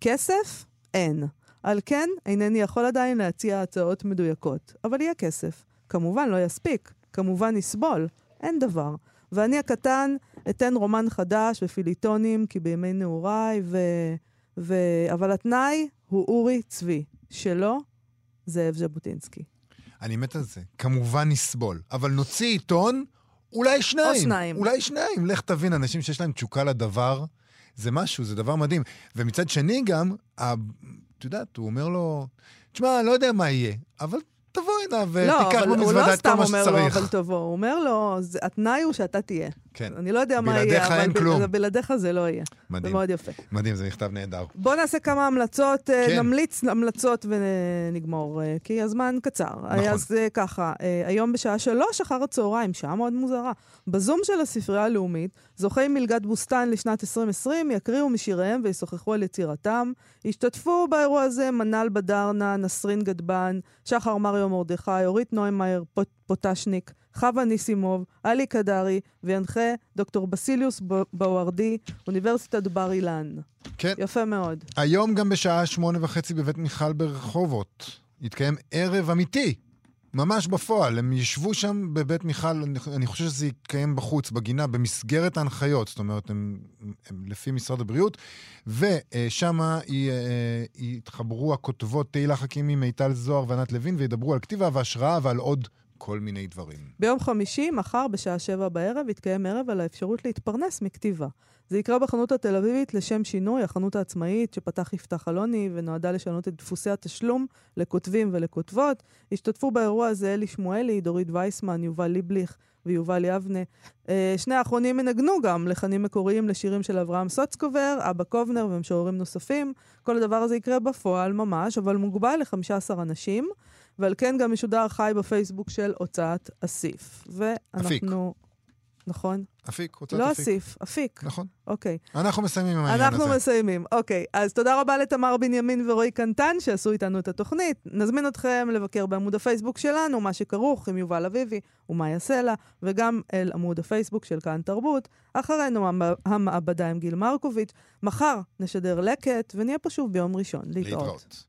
כסף? אין. על כן, אינני יכול עדיין להציע הצעות מדויקות, אבל יהיה כסף. כמובן לא יספיק, כמובן נסבול, אין דבר. ואני הקטן אתן רומן חדש ופיליטונים, כי בימי נעוריי, ו... ו... אבל התנאי הוא אורי צבי, שלו זאב ז'בוטינסקי. אני מת על זה. כמובן נסבול. אבל נוציא עיתון, אולי שניים. או שניים. אולי שניים. לך תבין, אנשים שיש להם תשוקה לדבר, זה משהו, זה דבר מדהים. ומצד שני גם, את יודעת, הוא אומר לו, תשמע, לא יודע מה יהיה, אבל תבוא לא, ותיקח אבל הוא במזוודה לא את כל סתם מה אומר לו, שצריך. אבל תבוא. הוא אומר לו, זה- התנאי הוא שאתה תהיה. כן, אני לא יודע מה יהיה, אבל כלום. בלעדיך זה לא יהיה. זה מדהים. מאוד יפה. מדהים, זה מכתב נהדר. בואו נעשה כמה המלצות, אה, כן. נמליץ המלצות ונגמור, אה, כי הזמן קצר. נכון. אז אה, ככה, אה, היום בשעה שלוש אחר הצהריים, שעה מאוד מוזרה, בזום של הספרייה הלאומית, זוכי מלגת בוסתן לשנת 2020 יקריאו משיריהם וישוחחו על יצירתם. השתתפו באירוע הזה מנל בדרנה, נסרין גדבן, שחר מריו מרדכי, אורית נוימאייר פוט- פוטשניק, חווה ניסימוב, עלי קדרי, וינחה דוקטור בסיליוס ב- בווארדי, אוניברסיטת בר אילן. כן. יפה מאוד. היום גם בשעה שמונה וחצי בבית מיכל ברחובות יתקיים ערב אמיתי, ממש בפועל. הם ישבו שם בבית מיכל, אני, חושב שזה יתקיים בחוץ, בגינה, במסגרת ההנחיות, זאת אומרת, הם, הם לפי משרד הבריאות, ושם יתחברו הכותבות תהילה חכימי, מיטל זוהר וענת לוין, וידברו על כתיבה והשראה ועל עוד כל מיני דברים. ביום חמישי, מחר בשעה שבע בערב, יתקיים ערב על האפשרות להתפרנס מכתיבה. זה יקרה בחנות התל אביבית לשם שינוי, החנות העצמאית שפתח יפתח אלוני ונועדה לשנות את דפוסי התשלום לכותבים ולכותבות. השתתפו באירוע הזה אלי שמואלי, דורית וייסמן, יובל ליבליך ויובל יבנה. אה, שני האחרונים ינגנו גם לחנים מקוריים לשירים של אברהם סוצקובר, אבא קובנר ומשוררים נוספים. כל הדבר הזה יקרה בפועל ממש, אבל מוגבל ל-15 אנשים. ועל כן גם משודר חי בפייסבוק של הוצאת אסיף. ואנחנו... אפיק. נכון? אפיק, הוצאת לא אפיק. אסיף, אפיק. נכון. אוקיי. אנחנו מסיימים עם העניין אנחנו הזה. מסיימים. אוקיי, אז תודה רבה לתמר בנימין ורועי קנטן שעשו איתנו את התוכנית. נזמין אתכם לבקר בעמוד הפייסבוק שלנו, מה שכרוך עם יובל אביבי ומאיה סלע, וגם אל עמוד הפייסבוק של כאן תרבות. אחרינו המ- המעבדה עם גיל מרקוביץ'. מחר נשדר לקט, ונהיה פה שוב ביום ראשון. להתראות. להתראות.